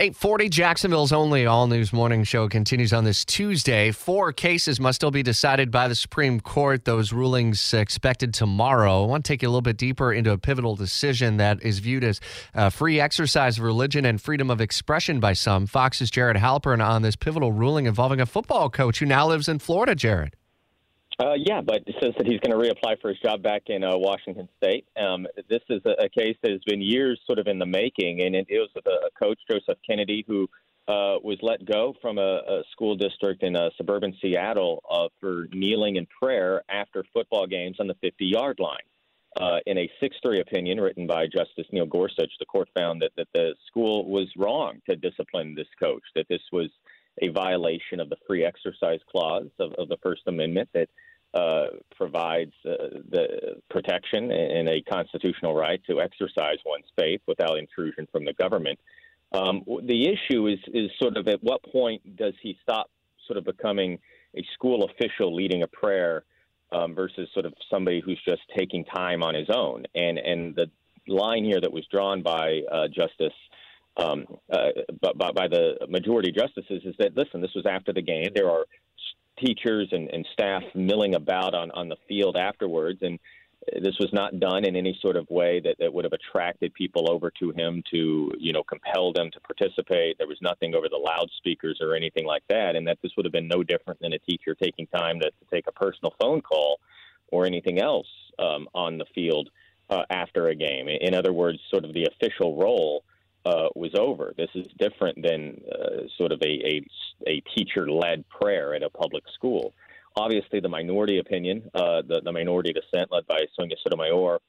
840 Jacksonville's only all news morning show continues on this Tuesday. Four cases must still be decided by the Supreme Court. Those rulings expected tomorrow. I want to take you a little bit deeper into a pivotal decision that is viewed as uh, free exercise of religion and freedom of expression by some. Fox's Jared Halpern on this pivotal ruling involving a football coach who now lives in Florida, Jared. Uh, yeah, but it says that he's going to reapply for his job back in uh, Washington State. Um, this is a, a, case that has been years sort of in the making, and it deals with a, coach, Joseph Kennedy, who uh, was let go from a, a school district in uh, suburban Seattle uh, for kneeling in prayer after football games on the 50 yard line. Uh, in a 6 3 opinion written by Justice Neil Gorsuch, the court found that, that the school was wrong to discipline this coach, that this was a violation of the free exercise clause of, of the First Amendment, that uh, provides uh, the protection and a constitutional right to exercise one's faith without intrusion from the government. Um, the issue is is sort of at what point does he stop sort of becoming a school official leading a prayer um, versus sort of somebody who's just taking time on his own? And and the line here that was drawn by uh, Justice. Um, uh, by, by the majority justices is that listen, this was after the game. There are teachers and, and staff milling about on, on the field afterwards. And this was not done in any sort of way that, that would have attracted people over to him to, you know, compel them to participate. There was nothing over the loudspeakers or anything like that. And that this would have been no different than a teacher taking time to, to take a personal phone call or anything else um, on the field uh, after a game. In other words, sort of the official role uh, was over. This is different than uh, sort of a, a, a teacher led prayer at a public school. Obviously, the minority opinion, uh, the, the minority dissent led by Sonia Sotomayor,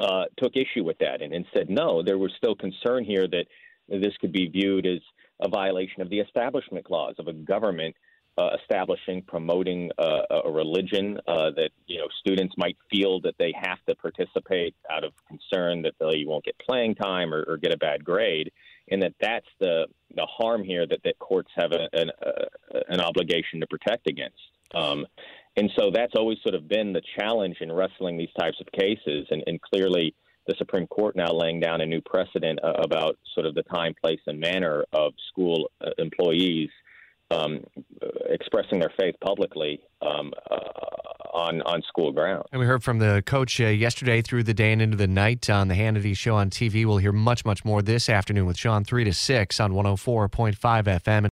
uh, took issue with that and, and said no, there was still concern here that this could be viewed as a violation of the Establishment Clause of a government uh, establishing, promoting uh, a religion uh, that you know students might feel that they have to participate out of concern that they won't get playing time or, or get a bad grade, and that that's the the harm here that, that courts have a, an, a, an obligation to protect against. Um, and so that's always sort of been the challenge in wrestling these types of cases, and, and clearly the Supreme Court now laying down a new precedent uh, about sort of the time, place, and manner of school uh, employees um, expressing their faith publicly um, uh, on on school ground. And we heard from the coach uh, yesterday through the day and into the night on the Hannity show on TV. We'll hear much, much more this afternoon with Sean 3 to 6 on 104.5 FM.